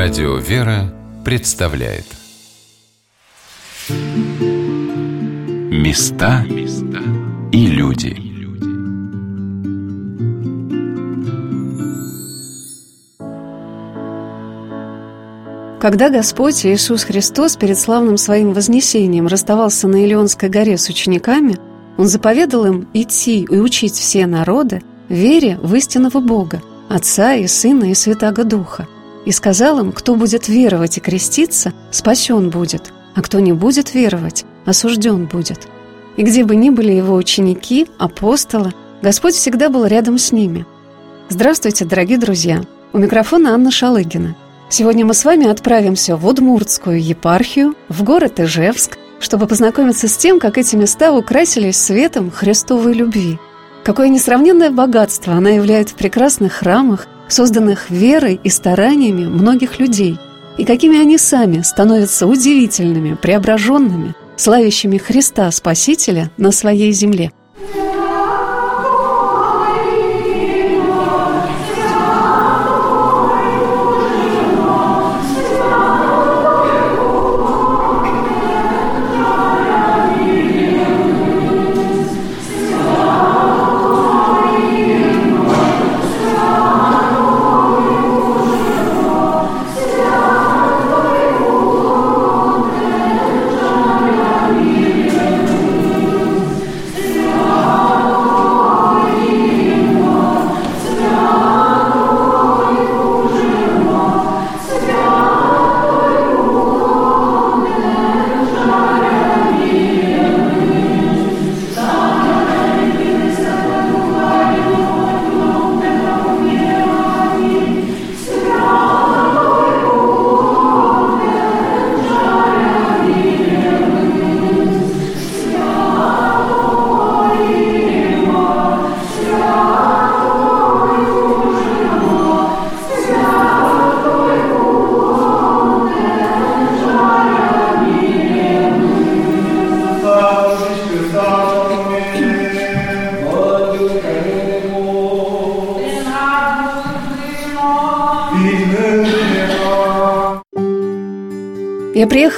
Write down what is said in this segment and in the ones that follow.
Радио «Вера» представляет. Места и люди. Когда Господь Иисус Христос перед славным своим вознесением расставался на Илионской горе с учениками, Он заповедал им идти и учить все народы вере в истинного Бога, Отца и Сына и Святаго Духа – и сказал им, кто будет веровать и креститься, спасен будет, а кто не будет веровать, осужден будет. И где бы ни были его ученики, апостолы, Господь всегда был рядом с ними. Здравствуйте, дорогие друзья! У микрофона Анна Шалыгина. Сегодня мы с вами отправимся в Удмуртскую епархию, в город Ижевск, чтобы познакомиться с тем, как эти места украсились светом Христовой любви. Какое несравненное богатство она являет в прекрасных храмах – созданных верой и стараниями многих людей, и какими они сами становятся удивительными, преображенными, славящими Христа Спасителя на своей земле.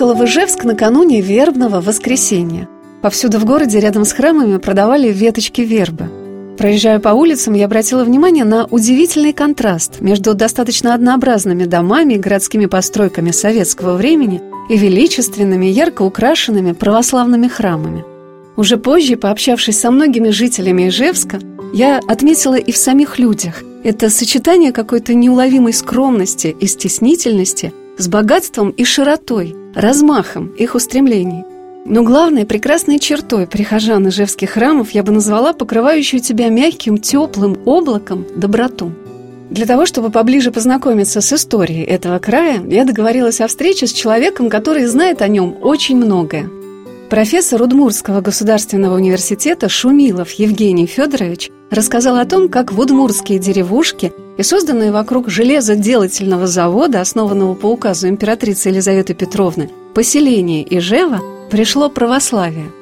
Приехала в Ижевск накануне вербного воскресенья. Повсюду в городе рядом с храмами продавали веточки вербы. Проезжая по улицам, я обратила внимание на удивительный контраст между достаточно однообразными домами и городскими постройками советского времени и величественными, ярко украшенными православными храмами. Уже позже, пообщавшись со многими жителями Ижевска, я отметила и в самих людях это сочетание какой-то неуловимой скромности и стеснительности с богатством и широтой, размахом их устремлений. Но главной прекрасной чертой прихожан ижевских храмов я бы назвала покрывающую тебя мягким, теплым облаком доброту. Для того, чтобы поближе познакомиться с историей этого края, я договорилась о встрече с человеком, который знает о нем очень многое. Профессор Удмуртского государственного университета Шумилов Евгений Федорович рассказал о том, как в удмуртские деревушки и созданные вокруг железоделательного завода, основанного по указу императрицы Елизаветы Петровны, поселение Ижева, пришло православие –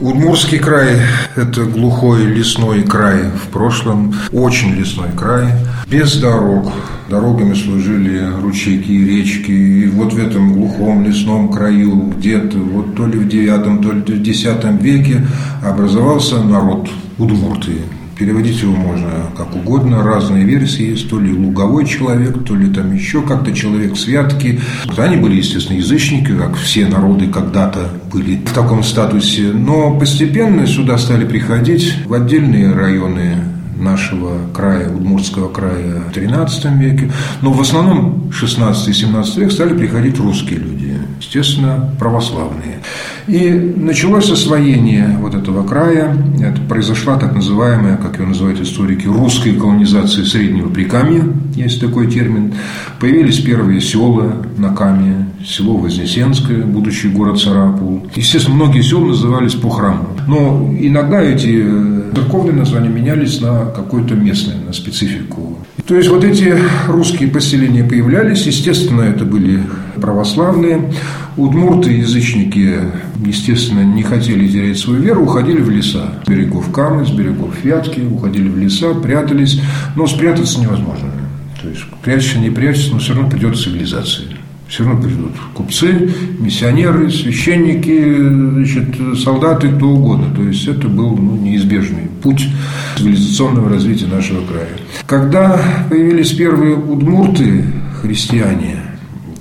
Удмурский край – это глухой лесной край в прошлом, очень лесной край, без дорог. Дорогами служили ручейки речки. И вот в этом глухом лесном краю где-то вот то ли в девятом, то ли в десятом веке образовался народ удмурты. Переводить его можно как угодно, разные версии есть, то ли луговой человек, то ли там еще как-то человек святки. Они были, естественно, язычники, как все народы когда-то были в таком статусе. Но постепенно сюда стали приходить в отдельные районы нашего края, Удмуртского края в XIII веке. Но в основном 16 и 17 век стали приходить русские люди, естественно, православные. И началось освоение вот этого края. Это произошла так называемая, как ее называют историки, русская колонизация Среднего Прикамья, есть такой термин. Появились первые села на Каме, село Вознесенское, будущий город Сарапул. Естественно, многие села назывались по храму. Но иногда эти э, церковные названия менялись на какое-то местное, на специфику. То есть вот эти русские поселения появлялись, естественно, это были православные. Удмурты, язычники, естественно, не хотели терять свою веру, уходили в леса. С берегов Камы, с берегов Вятки, уходили в леса, прятались. Но спрятаться невозможно. То есть прячься, не прячься, но все равно придет цивилизация. Все равно придут купцы, миссионеры, священники, значит, солдаты, кто угодно. То есть это был ну, неизбежный путь цивилизационного развития нашего края. Когда появились первые удмурты, христиане,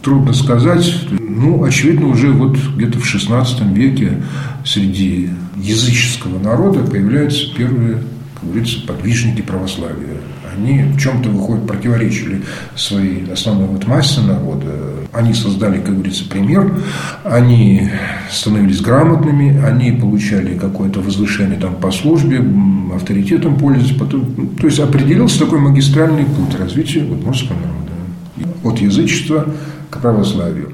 трудно сказать, ну, очевидно, уже вот где-то в XVI веке среди языческого народа появляются первые, как говорится, подвижники православия. Они в чем-то выходят, противоречили своей основной вот массе народа. Они создали, как говорится, пример, они становились грамотными, они получали какое-то возвышение там по службе, авторитетом пользовались. Потом, то есть определился такой магистральный путь развития удмуртского народа. От язычества к православию.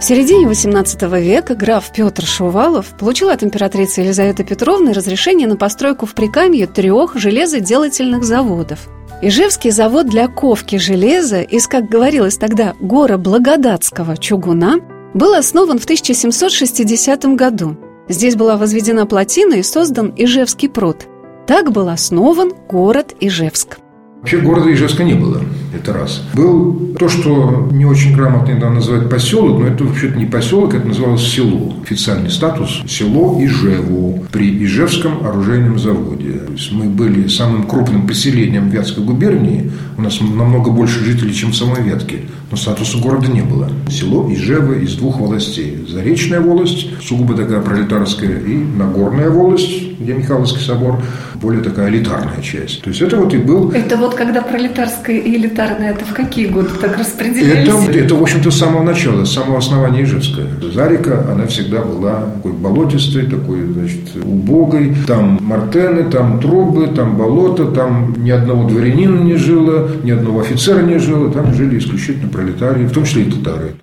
В середине XVIII века граф Петр Шувалов получил от императрицы Елизаветы Петровны разрешение на постройку в Прикамье трех железоделательных заводов. Ижевский завод для ковки железа из, как говорилось тогда, гора Благодатского чугуна был основан в 1760 году. Здесь была возведена плотина и создан Ижевский пруд. Так был основан город Ижевск. Вообще города Ижевска не было, это раз. Был то, что не очень грамотно иногда называть поселок, но это вообще-то не поселок, это называлось село. Официальный статус – село Ижеву при Ижевском оружейном заводе. То есть мы были самым крупным поселением Вятской губернии, у нас намного больше жителей, чем в самой Вятке, но статуса города не было. Село Ижева из двух властей. Заречная волость, сугубо такая пролетарская, и Нагорная волость, где Михайловский собор, более такая элитарная часть. То есть это вот и был... Это вот когда пролетарская и элитарная, это в какие годы так распределялись? Это, это в общем-то, с самого начала, с самого основания Ижевска. Зарика, она всегда была такой болотистой, такой, значит, убогой. Там мартены, там трубы, там болото, там ни одного дворянина не жило, ни одного офицера не жило. Там жили исключительно пролетарии, в том числе и татары.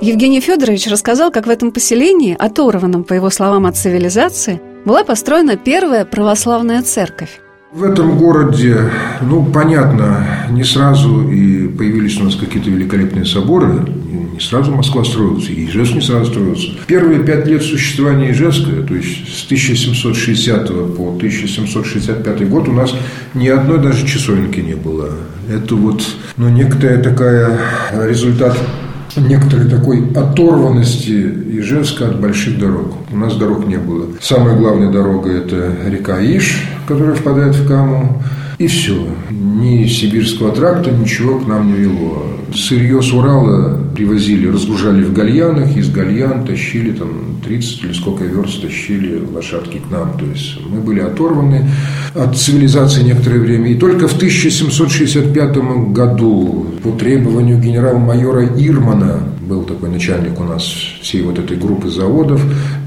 Евгений Федорович рассказал, как в этом поселении, оторванном, по его словам, от цивилизации, была построена первая православная церковь. В этом городе, ну, понятно, не сразу и появились у нас какие-то великолепные соборы. Не сразу Москва строилась, и Ижевск не сразу строился. Первые пять лет существования Ижевска, то есть с 1760 по 1765 год, у нас ни одной даже часовенки не было. Это вот, ну, некоторая такая результат некоторой такой оторванности Ижевска от больших дорог. У нас дорог не было. Самая главная дорога – это река Иш, которая впадает в Каму. И все. Ни сибирского тракта, ничего к нам не вело. Сырье с Урала привозили, разгружали в гальянах, из гальян тащили там 30 или сколько верст тащили лошадки к нам. То есть мы были оторваны от цивилизации некоторое время. И только в 1765 году по требованию генерал-майора Ирмана был такой начальник у нас всей вот этой группы заводов,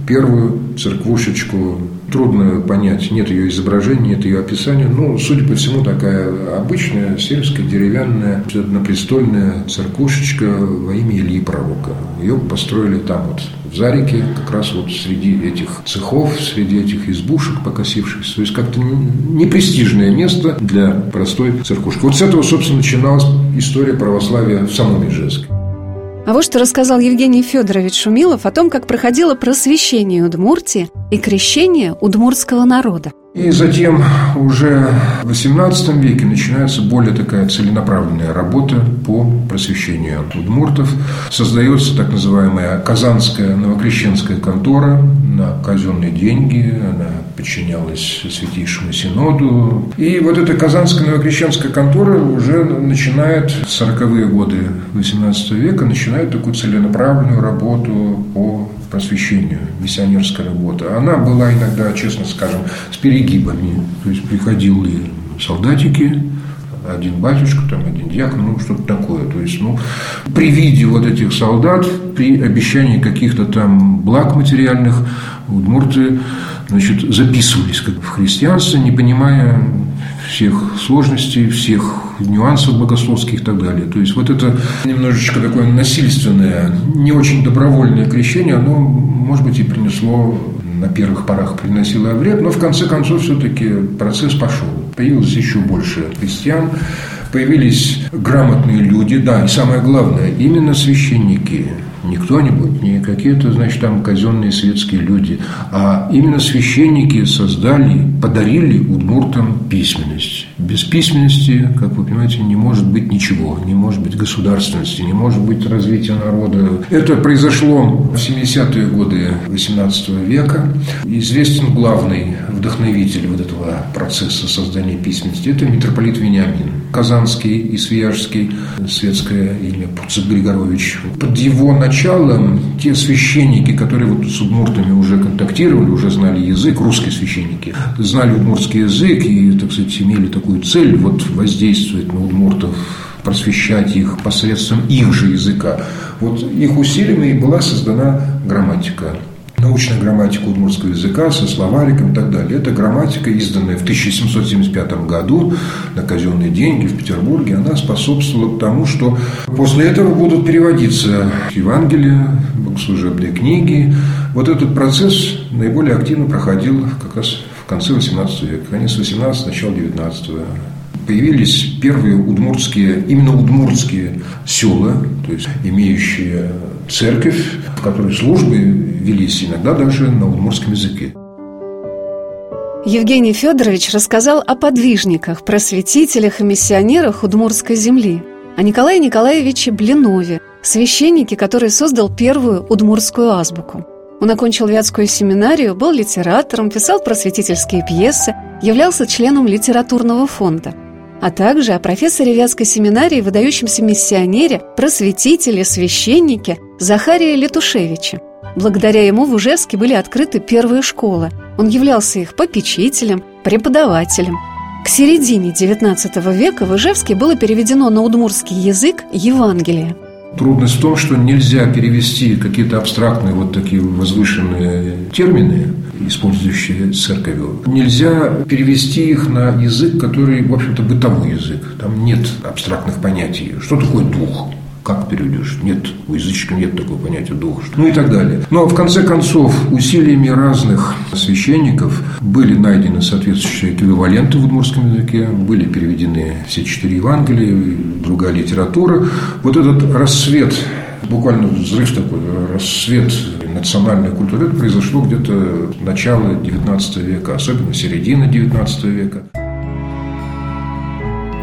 первую церквушечку трудно понять, нет ее изображения, нет ее описания. Ну, судя по всему, такая обычная сельская деревянная однопрестольная церквушечка во имя Ильи Пророка. Ее построили там вот в Зарике, как раз вот среди этих цехов, среди этих избушек покосившихся. То есть как-то непрестижное место для простой церквушки. Вот с этого, собственно, начиналась история православия в самом Ижевске. А вот что рассказал Евгений Федорович Шумилов о том, как проходило просвещение Удмуртии и крещение удмуртского народа. И затем уже в XVIII веке начинается более такая целенаправленная работа по просвещению удмуртов. Создается так называемая Казанская новокрещенская контора на казенные деньги. Она подчинялась Святейшему Синоду. И вот эта Казанская новокрещенская контора уже начинает в 40-е годы XVIII века начинает такую целенаправленную работу по просвещению, миссионерская работа. Она была иногда, честно скажем, с перегибами. То есть приходили солдатики, один батюшка, там один дьякон, ну, что-то такое. То есть, ну, при виде вот этих солдат, при обещании каких-то там благ материальных, удмурты, значит, записывались как в христианство, не понимая всех сложностей, всех нюансов богословских и так далее. То есть вот это немножечко такое насильственное, не очень добровольное крещение, оно, может быть, и принесло на первых порах приносило вред, но в конце концов все-таки процесс пошел. Появилось еще больше христиан, появились грамотные люди, да, и самое главное, именно священники. Не кто-нибудь, не какие-то, значит, там казенные светские люди, а именно священники создали, подарили удмуртам письменность. Без письменности, как вы понимаете, не может быть ничего, не может быть государственности, не может быть развития народа. Это произошло в 70-е годы XVIII века. Известен главный вдохновитель вот этого процесса создания письменности – это митрополит Вениамин. Казанский и Свияжский, светское имя Пуцик Григорович. Под его началом те священники, которые вот с удмуртами уже контактировали, уже знали язык, русские священники, знали удмуртский язык и, так сказать, имели такую цель вот воздействовать на удмуртов просвещать их посредством их же языка. Вот их усилиями и была создана грамматика научная грамматика удмуртского языка со словариком и так далее. Это грамматика, изданная в 1775 году на казенные деньги в Петербурге. Она способствовала тому, что после этого будут переводиться Евангелия, богослужебные книги. Вот этот процесс наиболее активно проходил как раз в конце XVIII века, конец XVIII, начало XIX появились первые удмуртские, именно удмуртские села, то есть имеющие церковь, в которой службы велись иногда даже на удмуртском языке. Евгений Федорович рассказал о подвижниках, просветителях и миссионерах Удмуртской земли, о Николае Николаевиче Блинове, священнике, который создал первую удмуртскую азбуку. Он окончил Вятскую семинарию, был литератором, писал просветительские пьесы, являлся членом литературного фонда – а также о профессоре Вятской семинарии, выдающемся миссионере, просветителе, священнике Захарии Летушевиче. Благодаря ему в Ужевске были открыты первые школы. Он являлся их попечителем, преподавателем. К середине XIX века в Ижевске было переведено на удмурский язык Евангелие. Трудность в том, что нельзя перевести какие-то абстрактные вот такие возвышенные термины, использующие церковью. Нельзя перевести их на язык, который, в общем-то, бытовой язык. Там нет абстрактных понятий. Что такое дух? Как переведешь? Нет, у язычников нет такого понятия дух. Ну и так далее. Но в конце концов, усилиями разных священников были найдены соответствующие эквиваленты в удмуртском языке, были переведены все четыре Евангелия, другая литература. Вот этот рассвет буквально взрыв такой, рассвет национальной культуры, это произошло где-то начало XIX века, особенно середина XIX века.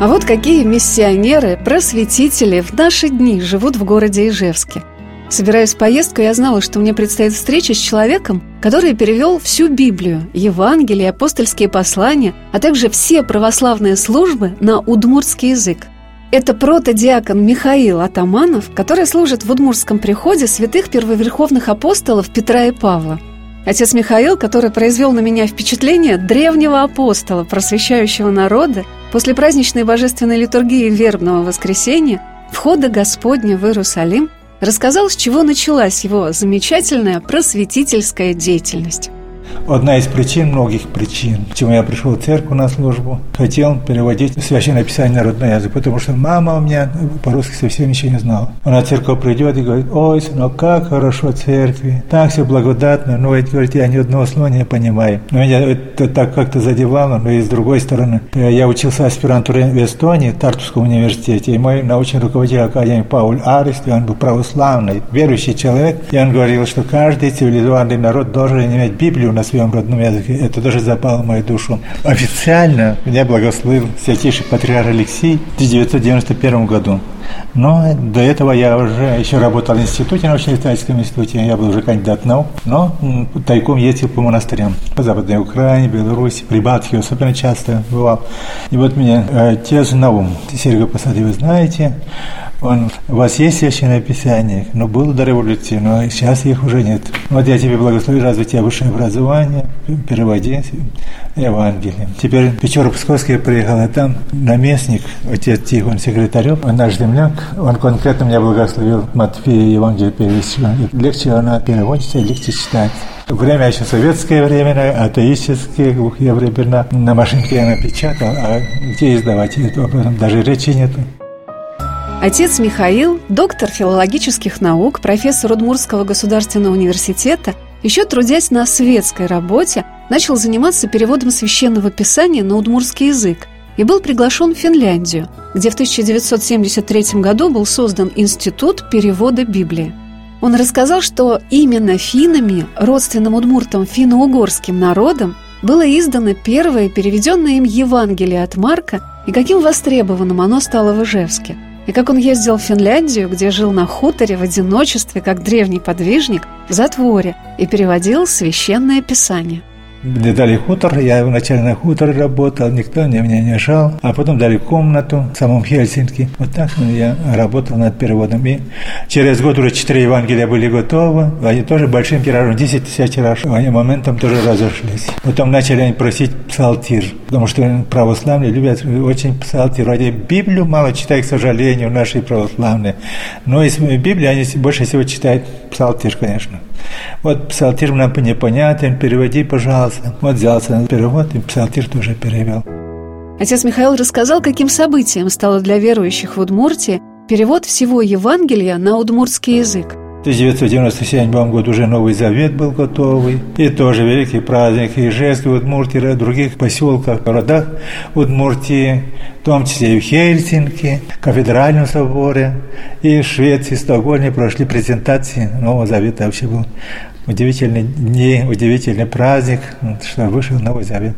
А вот какие миссионеры, просветители в наши дни живут в городе Ижевске. Собираясь в поездку, я знала, что мне предстоит встреча с человеком, который перевел всю Библию, Евангелие, апостольские послания, а также все православные службы на удмуртский язык. Это протодиакон Михаил Атаманов, который служит в Удмуртском приходе святых первоверховных апостолов Петра и Павла – Отец Михаил, который произвел на меня впечатление древнего апостола, просвещающего народа, после праздничной божественной литургии вербного воскресенья, входа Господня в Иерусалим, рассказал, с чего началась его замечательная просветительская деятельность. Одна из причин, многих причин, почему я пришел в церковь на службу, хотел переводить священное писание на родной язык, потому что мама у меня по-русски совсем ничего не знала. Она в церковь придет и говорит, ой, сынок, как хорошо в церкви, так все благодатно, но ведь, говорит, я ни одного слова не понимаю. Но меня это так как-то задевало, но и с другой стороны, я учился аспирантуре в Эстонии, в Тартуском университете, и мой научный руководитель Академии Пауль Арест, он был православный, верующий человек, и он говорил, что каждый цивилизованный народ должен иметь Библию на своем родном языке. Это тоже запало в мою душу. Официально меня благословил святейший патриарх Алексей в 1991 году. Но до этого я уже еще работал в институте, научно-исследовательском институте, я был уже кандидат наук, но тайком ездил по монастырям. По Западной Украине, Беларуси, Прибалтике особенно часто бывал. И вот меня отец Наум, Серега Посады, вы знаете, он, у вас есть священное писание, но было до революции, но сейчас их уже нет. Вот я тебе благословлю развить тебе высшее образование, переводи Евангелие. Теперь в Печору-Псковский приехал, а там наместник, отец Тихон Секретарев, он наш земляк, он конкретно меня благословил Матфея Евангелие перевести. Легче она переводится, легче читать. Время еще советское время, атеистические, глухие времена. На машинке я напечатал, а где издавать? Это даже речи нету. Отец Михаил, доктор филологических наук, профессор Удмуртского государственного университета, еще трудясь на светской работе, начал заниматься переводом священного писания на удмуртский язык и был приглашен в Финляндию, где в 1973 году был создан Институт перевода Библии. Он рассказал, что именно финами, родственным удмуртам финно-угорским народом, было издано первое переведенное им Евангелие от Марка и каким востребованным оно стало в Ижевске. И как он ездил в Финляндию, где жил на хуторе в одиночестве, как древний подвижник, в затворе, и переводил священное писание – мне дали хутор, я вначале на хуторе работал, никто мне меня не жал, а потом дали комнату в самом Хельсинки. Вот так ну, я работал над переводом. И через год уже четыре Евангелия были готовы, они тоже большим тиражом, 10 тысяч тираж, они моментом тоже разошлись. Потом начали они просить псалтир, потому что православные любят очень псалтир. Вроде Библию мало читают, к сожалению, наши православные, но из Библии они больше всего читают псалтир, конечно. Вот псалтир нам непонятен, переводи, пожалуйста. Вот взялся на перевод и псалтир тоже перевел. Отец Михаил рассказал, каким событием стало для верующих в Удмуртии перевод всего Евангелия на удмуртский язык. В 1997 году уже Новый Завет был готовый. И тоже великий праздник Ижевск, Удмуртии, других поселках, городах Удмуртии, в том числе и в Хельсинки, Кафедральном соборе. И в Швеции, в Стокгольме прошли презентации Нового Завета. Вообще был удивительные дни, удивительный праздник, что вышел Новый Завет.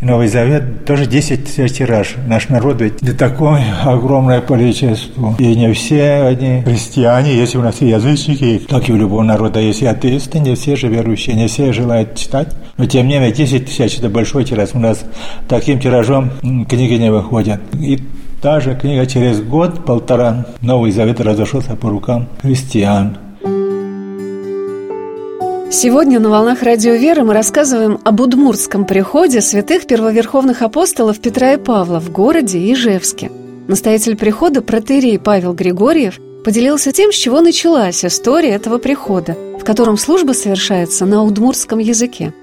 И Новый Завет тоже 10 тысяч тираж. Наш народ ведь не такое огромное количество. И не все они христиане, есть у нас и язычники, как и у любого народа есть и атеисты, не все же верующие, не все желают читать. Но тем не менее 10 тысяч – это большой тираж. У нас таким тиражом книги не выходят. И та же книга через год-полтора Новый Завет разошелся по рукам христиан. Сегодня на «Волнах Радио Веры» мы рассказываем об удмуртском приходе святых первоверховных апостолов Петра и Павла в городе Ижевске. Настоятель прихода протерей Павел Григорьев поделился тем, с чего началась история этого прихода, в котором служба совершается на удмуртском языке –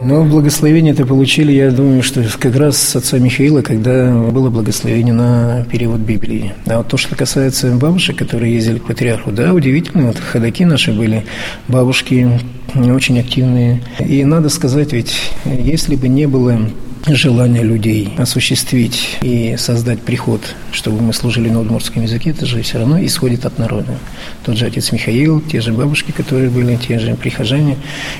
но благословение это получили, я думаю, что как раз с отца Михаила, когда было благословение на перевод Библии. А вот то, что касается бабушек, которые ездили к патриарху, да, удивительно, вот ходаки наши были, бабушки очень активные. И надо сказать, ведь если бы не было желание людей осуществить и создать приход, чтобы мы служили на удмуртском языке, это же все равно исходит от народа. Тот же отец Михаил, те же бабушки, которые были, те же прихожане,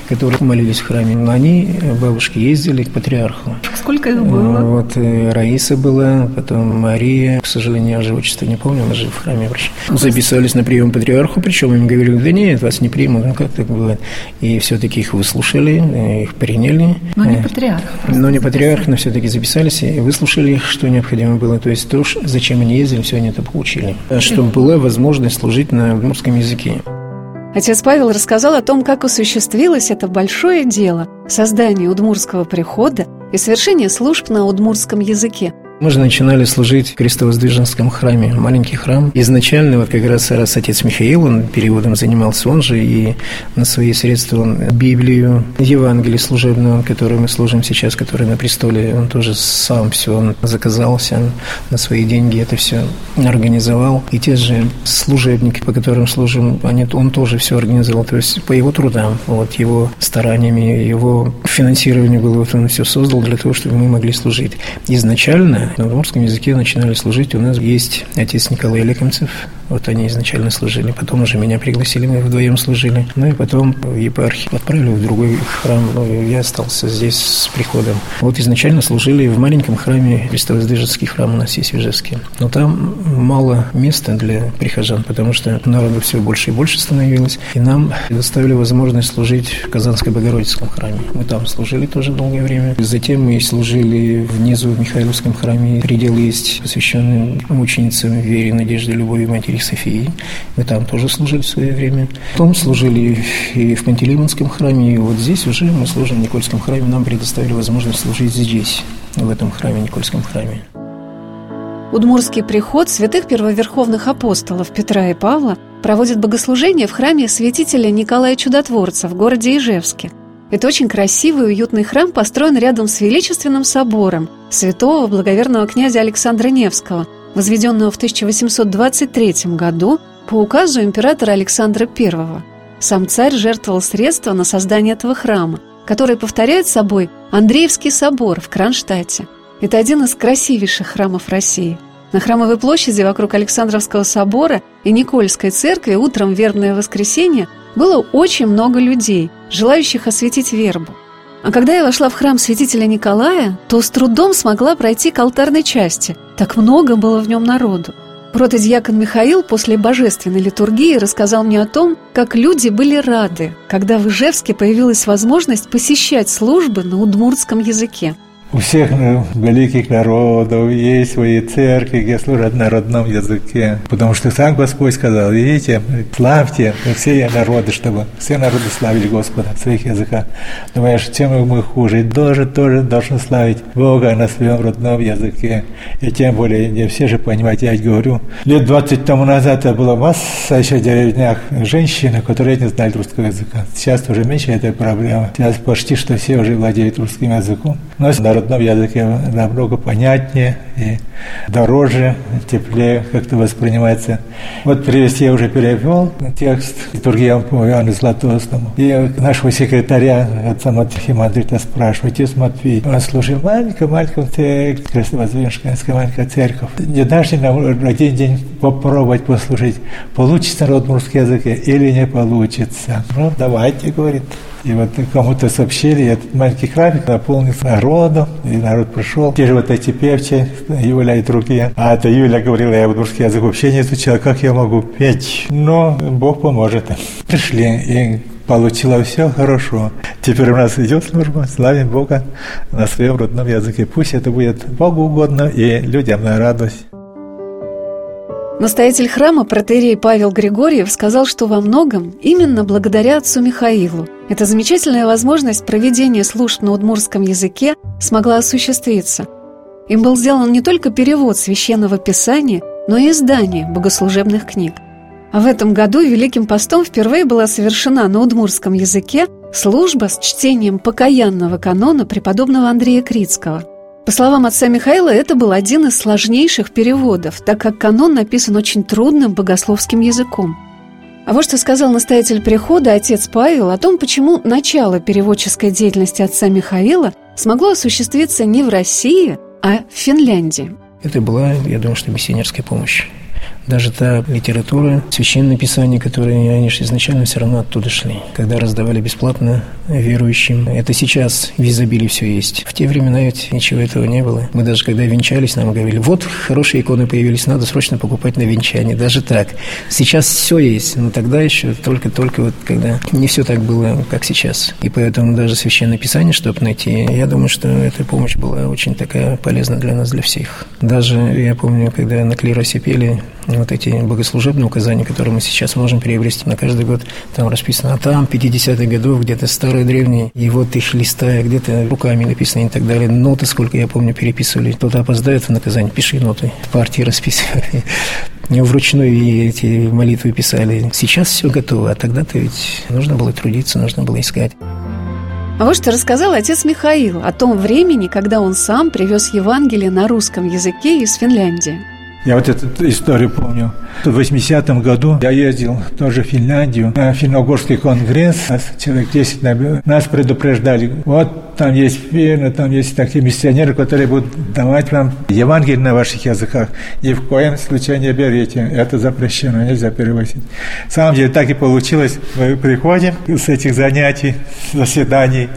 которые молились в храме, но они, бабушки, ездили к патриарху. Сколько их было? Вот э, Раиса была, потом Мария, к сожалению, я уже отчество не помню, она же в храме врач. Записались на прием патриарху, причем им говорили, да нет, вас не примут, ну как так бывает. И все-таки их выслушали, э, их приняли. Но не патриарх. Но не патриарх патриарх, все-таки записались и выслушали их, что необходимо было. То есть то, зачем они ездили, все они это получили. Чтобы была возможность служить на удмуртском языке. Отец Павел рассказал о том, как осуществилось это большое дело – создание удмуртского прихода и совершение служб на удмуртском языке – мы же начинали служить в Крестовоздвиженском храме, маленький храм. Изначально вот как раз раз отец Михаил, он переводом занимался, он же и на свои средства он Библию, Евангелие служебную, которую мы служим сейчас, который на престоле, он тоже сам все он заказался на свои деньги, это все организовал. И те же служебники, по которым служим, они, он тоже все организовал, то есть по его трудам, вот его стараниями, его финансирование было, вот он все создал для того, чтобы мы могли служить. Изначально на удмуртском языке начинали служить. У нас есть отец Николай Лекомцев, вот они изначально служили. Потом уже меня пригласили, мы вдвоем служили. Ну и потом в епархии отправили в другой храм. Ну, я остался здесь с приходом. Вот изначально служили в маленьком храме, Христовоздвиженский храм у нас есть в Ижевске. Но там мало места для прихожан, потому что народу все больше и больше становилось. И нам предоставили возможность служить в Казанско-Богородицком храме. Мы там служили тоже долгое время. Затем мы служили внизу в Михайловском храме. Предел есть, посвященный мученицам вере, надежде, любови матери Софии. Мы там тоже служили в свое время. Потом служили и в Пантелеймонском храме, и вот здесь уже мы служим в Никольском храме. Нам предоставили возможность служить здесь, в этом храме, Никольском храме. Удмурский приход святых первоверховных апостолов Петра и Павла проводит богослужение в храме святителя Николая Чудотворца в городе Ижевске. Это очень красивый и уютный храм построен рядом с величественным собором святого благоверного князя Александра Невского – возведенного в 1823 году по указу императора Александра I. Сам царь жертвовал средства на создание этого храма, который повторяет собой Андреевский собор в Кронштадте. Это один из красивейших храмов России. На Храмовой площади вокруг Александровского собора и Никольской церкви утром вербное воскресенье было очень много людей, желающих осветить вербу. А когда я вошла в храм святителя Николая, то с трудом смогла пройти к алтарной части. Так много было в нем народу. Протодьякон Михаил после божественной литургии рассказал мне о том, как люди были рады, когда в Ижевске появилась возможность посещать службы на удмуртском языке. У всех ну, великих народов есть свои церкви, где служат на родном языке. Потому что сам Господь сказал, видите, славьте все народы, чтобы все народы славили Господа в своих языках. Думаешь, чем мы хуже? Тоже, тоже должны славить Бога на своем родном языке. И тем более, не все же понимают, я говорю, лет 20 тому назад это была масса еще деревнях женщин, которые не знали русского языка. Сейчас уже меньше этой проблемы. Сейчас почти что все уже владеют русским языком. Но народ родном языке намного понятнее и дороже, теплее как-то воспринимается. Вот привести я уже перевел текст литургиям по Иоанну Златоустому. И нашего секретаря, отца Матфея спрашивает, отец Матвей, он служил маленькая, маленькая церковь, Крестовоздвиженская маленькая церковь. Не дашь нам один день попробовать послужить, получится на русский язык или не получится? Ну, давайте, говорит. И вот кому-то сообщили, этот маленький храмик наполнился народом, и народ пришел. Те же вот эти певчи, Юля и другие. А это Юля говорила, я русский язык вообще не изучала, как я могу петь? Но Бог поможет. Пришли, и получила все хорошо. Теперь у нас идет служба, славим Бога на своем родном языке. Пусть это будет Богу угодно и людям на радость. Настоятель храма протерей Павел Григорьев сказал, что во многом именно благодаря отцу Михаилу эта замечательная возможность проведения служб на удмурском языке смогла осуществиться. Им был сделан не только перевод священного писания, но и издание богослужебных книг. А в этом году Великим постом впервые была совершена на удмурском языке служба с чтением покаянного канона преподобного Андрея Крицкого – по словам отца Михаила, это был один из сложнейших переводов, так как канон написан очень трудным богословским языком. А вот что сказал настоятель прихода отец Павел о том, почему начало переводческой деятельности отца Михаила смогло осуществиться не в России, а в Финляндии. Это была, я думаю, что миссионерская помощь. Даже та литература, священное писание, которые они же изначально все равно оттуда шли. Когда раздавали бесплатно верующим, это сейчас в изобилии все есть. В те времена ведь ничего этого не было. Мы даже когда венчались, нам говорили, вот хорошие иконы появились, надо срочно покупать на венчание. Даже так. Сейчас все есть, но тогда еще только-только вот когда не все так было, как сейчас. И поэтому даже священное писание, чтобы найти, я думаю, что эта помощь была очень такая полезна для нас, для всех. Даже я помню, когда на клиросе пели, вот эти богослужебные указания, которые мы сейчас можем приобрести на каждый год, там расписано, а там 50-х годов где-то старые древние, и вот их листая, где-то руками написано и так далее. Ноты, сколько я помню, переписывали. Кто-то опоздает в наказание, пиши ноты. Партии расписывали. Вручную эти молитвы писали. Сейчас все готово, а тогда-то ведь нужно было трудиться, нужно было искать. А вот что рассказал отец Михаил о том времени, когда он сам привез Евангелие на русском языке из Финляндии. Я вот эту историю помню. В 80-м году я ездил тоже в Финляндию на финно-угорский конгресс. Нас человек 10 набил. Нас предупреждали, вот там есть финны, там есть такие миссионеры, которые будут давать вам Евангелие на ваших языках. Ни в коем случае не берите. Это запрещено, нельзя перевозить. На самом деле так и получилось. Мы приходим с этих занятий, заседаний,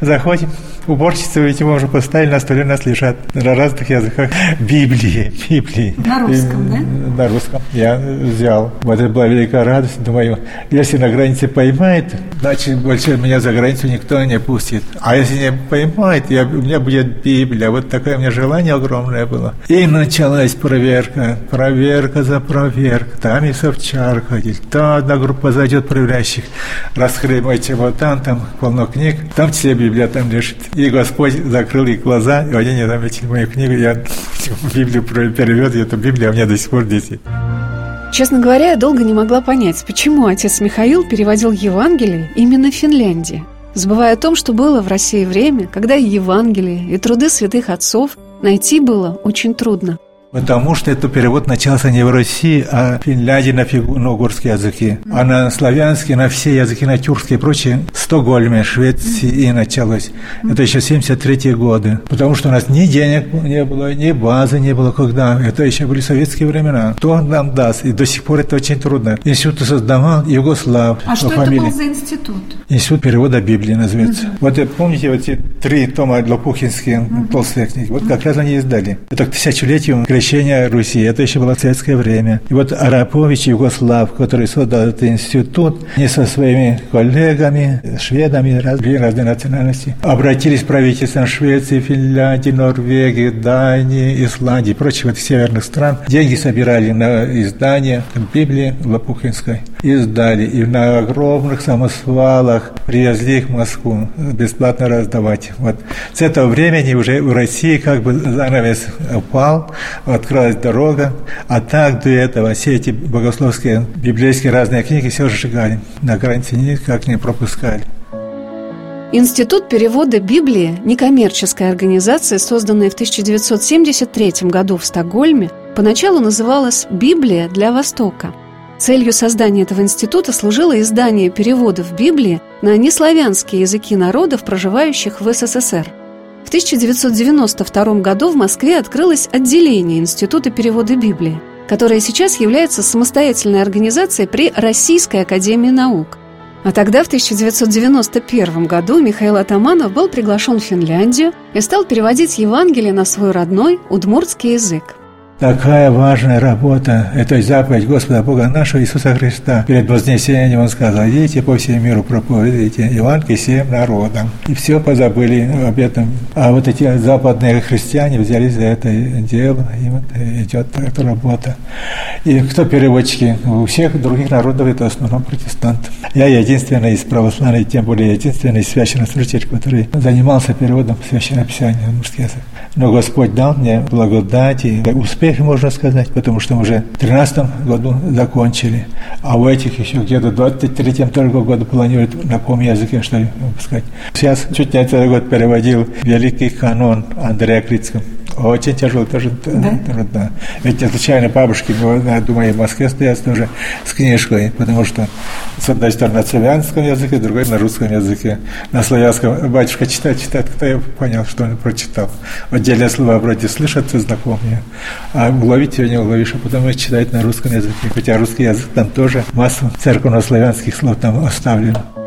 заходим, уборщица, ведь его уже поставили на столе, у нас лежат на разных языках Библии, Библии. На русском, и, да? На русском. Я взял. Вот это была великая радость. Думаю, если на границе поймает, значит, больше меня за границу никто не пустит. А если не поймает, я, у меня будет Библия. Вот такое у меня желание огромное было. И началась проверка. Проверка за проверкой. Там и Совчар ходить. То одна группа зайдет проверяющих. Раскрыли мой чемодан, там полно книг. Там все Библия там лежит. И Господь закрыл их глаза, и они не заметили мою книгу. Я Библию перевел, и эта Библия у меня до сих пор здесь. Честно говоря, я долго не могла понять, почему отец Михаил переводил Евангелие именно в Финляндии, забывая о том, что было в России время, когда Евангелие, и труды святых отцов найти было очень трудно. Потому что этот перевод начался не в России, а в Финляндии на финно-угорские языки. А на славянские, на все языки, на тюркские и прочие, в Стокгольме, Швеции и началось. Это еще 73 годы. Потому что у нас ни денег не было, ни базы не было, когда. Это еще были советские времена. Кто нам даст? И до сих пор это очень трудно. Институт создавал Югослав. А что фамилии. это был за институт? Институт перевода Библии называется. Mm-hmm. Вот помните вот эти три тома Лопухинские, mm-hmm. толстые книги? Вот как раз они издали. Это к тысячелетию крещения Руси. Это еще было советское время. И вот Арапович Югослав, который создал этот институт, не со своими коллегами, шведами разные, разные национальности, обратились к правительствам Швеции, Финляндии, Норвегии, Дании, Исландии и прочих вот северных стран. Деньги собирали на издание Библии Лопухинской. Издали. И на огромных самосвалах привезли их в Москву бесплатно раздавать. Вот. С этого времени уже в России как бы занавес упал, открылась дорога, а так до этого все эти богословские, библейские разные книги все сжигали, на границе никак не пропускали. Институт перевода Библии – некоммерческая организация, созданная в 1973 году в Стокгольме, поначалу называлась «Библия для Востока». Целью создания этого института служило издание переводов Библии на неславянские языки народов, проживающих в СССР. В 1992 году в Москве открылось отделение Института перевода Библии, которое сейчас является самостоятельной организацией при Российской академии наук. А тогда, в 1991 году, Михаил Атаманов был приглашен в Финляндию и стал переводить Евангелие на свой родной удмуртский язык. Такая важная работа, это заповедь Господа Бога нашего Иисуса Христа. Перед вознесением Он сказал, идите по всему миру, проповедуйте Евангелие всем народам. И все позабыли об этом. А вот эти западные христиане взялись за это дело, и вот идет эта работа. И кто переводчики? У всех других народов это основном протестанты. Я единственный из православных, тем более единственный из священнослужителей, который занимался переводом священного писания на русский язык. Но Господь дал мне благодать и успех, можно сказать, потому что мы уже в 2013 году закончили. А у этих еще где-то в 23 только году планируют на каком языке что выпускать. Сейчас чуть не этот год переводил великий канон Андрея Крицкого. Очень тяжело, тоже да? трудно. Ведь случайно бабушки, я думаю, в Москве стоят тоже с книжкой, потому что с одной стороны на славянском языке, с другой на русском языке. На славянском батюшка читает, читает, кто я понял, что он прочитал. Отдельные слова вроде слышатся знакомые, а уловить его не уловишь, а потом читать на русском языке. Хотя русский язык там тоже массу церковно-славянских слов там оставлено.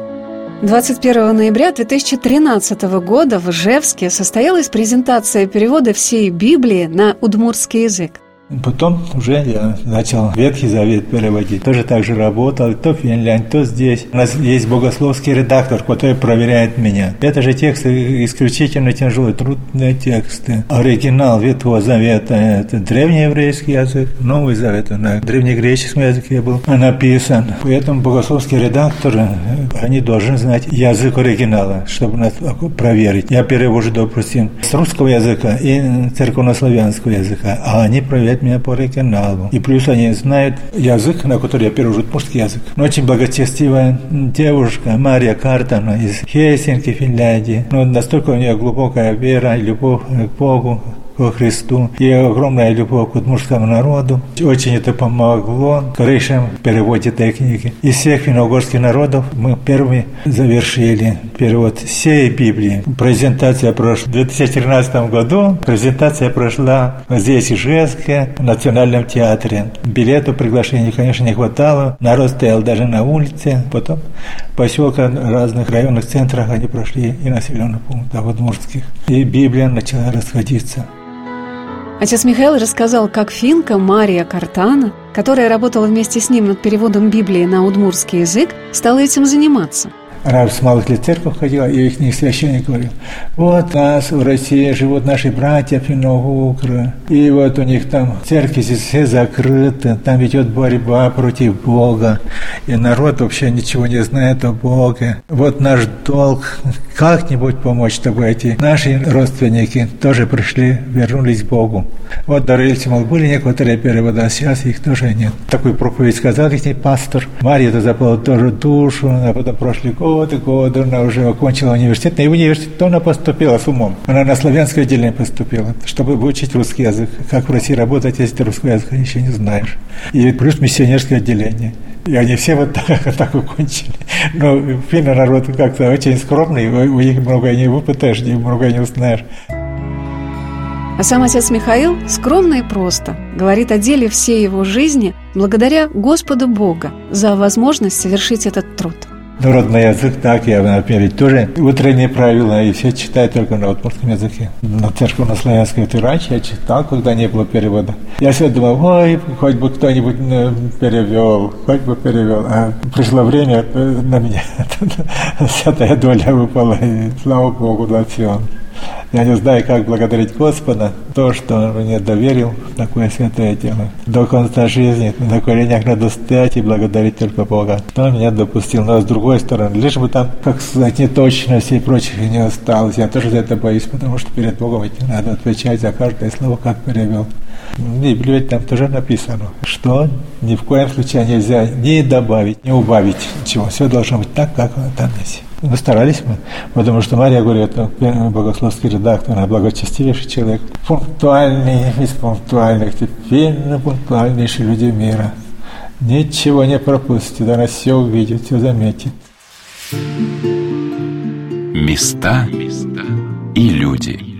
21 ноября 2013 года в Ижевске состоялась презентация перевода всей Библии на удмуртский язык. Потом уже я начал Ветхий Завет переводить. Тоже так же работал, то в Финляндии, то здесь. У нас есть богословский редактор, который проверяет меня. Это же тексты исключительно тяжелые, трудные тексты. Оригинал Ветхого Завета – это древнееврейский язык, Новый Завет на древнегреческом языке был написан. Поэтому богословские редакторы, они должны знать язык оригинала, чтобы нас проверить. Я перевожу, допустим, с русского языка и церковнославянского языка, а они проверяют меня по оригиналу. И плюс они знают язык, на который я перевожу мужский язык. Но очень благочестивая девушка Мария Картана из Хельсинки, Финляндии. Но настолько у нее глубокая вера и любовь к Богу, ко Христу и огромная любовь к мужскому народу. Очень это помогло в переводе этой книги. Из всех финно народов мы первыми завершили перевод всей Библии. Презентация прошла в 2013 году. Презентация прошла здесь, в Ижевске, в Национальном театре. Билету приглашений, конечно, не хватало. Народ стоял даже на улице. Потом поселка разных районных центрах они прошли и населенных пунктах удмуртских. И Библия начала расходиться. Отец Михаил рассказал, как финка Мария Картана, которая работала вместе с ним над переводом Библии на удмурский язык, стала этим заниматься – она с малых лет в церковь ходила, и их священник говорил, вот нас в России живут наши братья финно и вот у них там церкви все закрыты, там ведет борьба против Бога, и народ вообще ничего не знает о Боге. Вот наш долг, как-нибудь помочь, чтобы эти наши родственники тоже пришли, вернулись к Богу. Вот Дарильцы, мол, были некоторые переводы, а сейчас их тоже нет. Такую проповедь сказал их пастор. Мария это запала тоже душу, а потом прошли годы, годы, она уже окончила университет, и в университет она поступила с умом. Она на славянское отделение поступила, чтобы выучить русский язык. Как в России работать, если ты русский язык еще не знаешь. И плюс миссионерское отделение. И они все вот так, так укончили. Но финны народ как-то очень скромный, у них многое не выпытаешь, многое не узнаешь. А сам отец Михаил скромно и просто говорит о деле всей его жизни благодаря Господу Бога за возможность совершить этот труд. Народный язык, так, я, например, тоже утренние правила, и все читают только на удмуртском языке. На церковь на славянской это раньше я читал, когда не было перевода. Я всегда думал, ой, хоть бы кто-нибудь э, перевел, хоть бы перевел. А пришло время, э, на меня эта доля выпала, и слава Богу за все. Я не знаю, как благодарить Господа, то, что Он мне доверил такое святое дело. До конца жизни на коленях надо стоять и благодарить только Бога. Он меня допустил. Но с другой стороны, лишь бы там, как сказать, неточности и прочих не осталось. Я тоже за это боюсь, потому что перед Богом ведь надо отвечать за каждое слово, как перевел. В Библии там тоже написано, что ни в коем случае нельзя ни добавить, ни убавить ничего. Все должно быть так, как оно там есть. Мы старались мы, потому что Мария говорит, ну, богословский редактор, она благочестивейший человек, пунктуальный из пунктуальных, теперь пунктуальнейшие люди мира. Ничего не пропустит, она все увидит, все заметит. Места и люди.